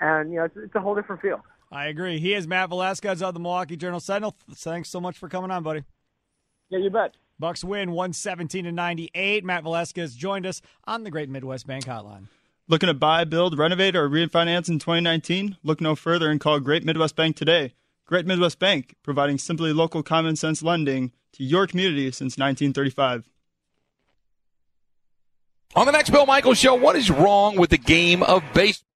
R: And you know it's, it's a whole different feel.
E: I agree. He is Matt Velazquez of the Milwaukee Journal Sentinel. Thanks so much for coming on, buddy.
R: Yeah, you bet.
E: Bucks win 117 to 98. Matt Velazquez joined us on the Great Midwest Bank Hotline.
S: Looking to buy, build, renovate, or refinance in 2019? Look no further and call Great Midwest Bank today. Great Midwest Bank, providing simply local common sense lending to your community since 1935.
T: On the next Bill Michaels show, what is wrong with the game of baseball?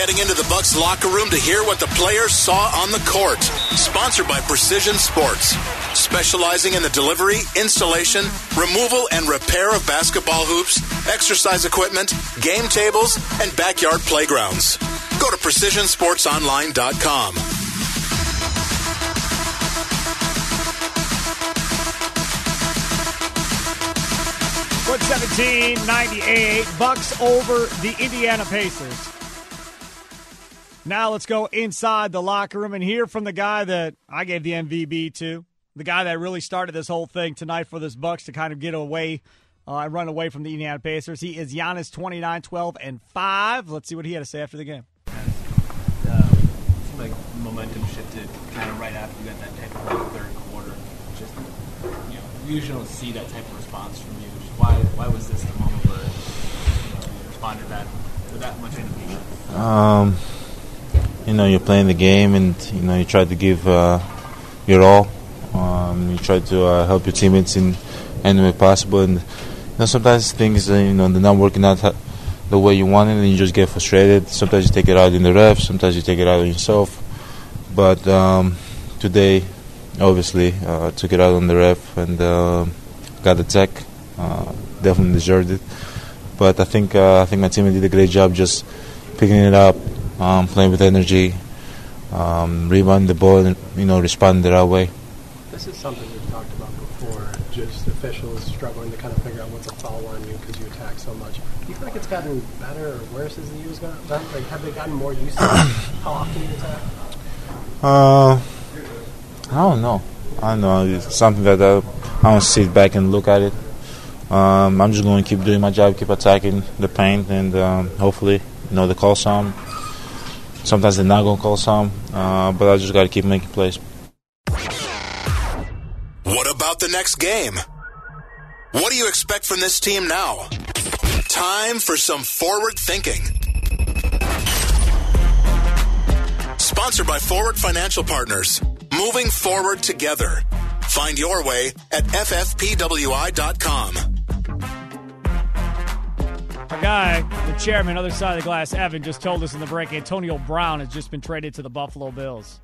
A: Heading into the Bucks locker room to hear what the players saw on the court. Sponsored by Precision Sports, specializing in the delivery, installation, removal, and repair of basketball hoops, exercise equipment, game tables, and backyard playgrounds. Go to PrecisionSportsOnline.com.
E: One seventeen ninety eight. Bucks over the Indiana Pacers. Now let's go inside the locker room and hear from the guy that I gave the MVP to, the guy that really started this whole thing tonight for this Bucks to kind of get away uh, and run away from the Indiana Pacers. He is Giannis 29, 12, and 5. Let's see what he had to say after the game.
U: uh, like momentum shifted kind of right after you got that type of like third quarter. Just you know, we usually don't see that type of response from you. Why why was this the moment where you, know, you responded that with that much animation?
B: Um, you know, you're playing the game, and you know you try to give uh, your all. Um, you try to uh, help your teammates in any way possible, and you know sometimes things uh, you know they're not working out the way you want it, and you just get frustrated. Sometimes you take it out in the ref, sometimes you take it out on yourself. But um, today, obviously, uh, took it out on the ref and uh, got the tech. Uh, definitely deserved it. But I think I think my team did a great job just picking it up, um, playing with energy, um, rebounding the ball, and you know responding the right way.
N: This is something we've talked about before, just officials struggling to kind of figure out what's a foul on you because you attack so much. Do you feel like it's gotten better or worse as the years go on? Like, have they gotten more used to <coughs> how often you attack?
B: Uh, I don't know. I don't know. It's something that I, I don't sit back and look at it. Um, I'm just going to keep doing my job, keep attacking the paint, and um, hopefully, you know, they call some. Sometimes they're not to call some, uh, but I just got to keep making plays.
A: What about the next game? What do you expect from this team now? Time for some forward thinking. Sponsored by Forward Financial Partners. Moving forward together. Find your way at ffpwi.com.
E: Our guy, the chairman, other side of the glass, Evan, just told us in the break Antonio Brown has just been traded to the Buffalo Bills.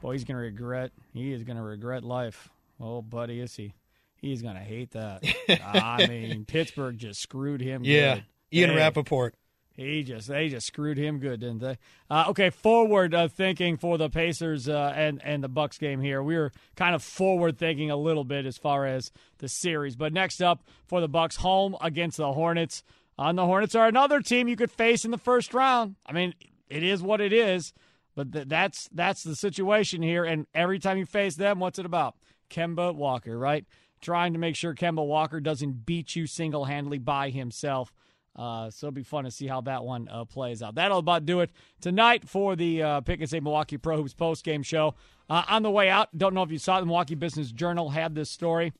E: Boy, he's going to regret. He is going to regret life. Oh, buddy, is he? He's going to hate that. <laughs> I mean, Pittsburgh just screwed him.
F: Yeah,
E: good.
F: Ian
E: They-
F: Rappaport.
E: He just they just screwed him good, didn't they? Uh, okay, forward uh, thinking for the Pacers uh, and and the Bucks game here. We were kind of forward thinking a little bit as far as the series, but next up for the Bucks, home against the Hornets. On the Hornets are another team you could face in the first round. I mean, it is what it is, but th- that's that's the situation here. And every time you face them, what's it about? Kemba Walker, right? Trying to make sure Kemba Walker doesn't beat you single handedly by himself. Uh, so it'll be fun to see how that one uh, plays out. That'll about do it tonight for the uh, Pick and Save Milwaukee Pro Hoops post game show. Uh, on the way out, don't know if you saw the Milwaukee Business Journal had this story.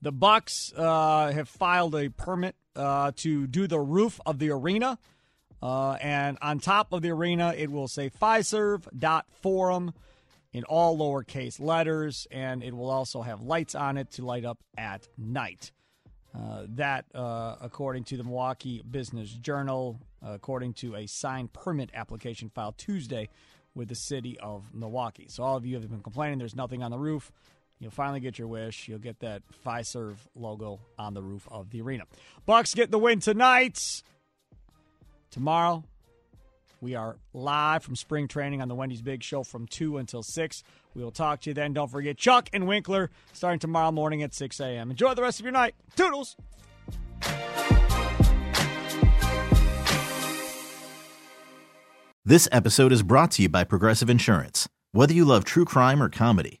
E: The Bucks uh, have filed a permit uh, to do the roof of the arena, uh, and on top of the arena, it will say Fiserv.forum in all lowercase letters, and it will also have lights on it to light up at night. Uh, that, uh, according to the Milwaukee Business Journal, according to a signed permit application filed Tuesday with the city of Milwaukee. So, all of you have been complaining there's nothing on the roof. You'll finally get your wish. You'll get that Fiserv logo on the roof of the arena. Bucks get the win tonight. Tomorrow, we are live from spring training on the Wendy's Big Show from 2 until 6. We will talk to you then. Don't forget Chuck and Winkler starting tomorrow morning at 6 a.m. Enjoy the rest of your night. Toodles.
V: This episode is brought to you by Progressive Insurance. Whether you love true crime or comedy,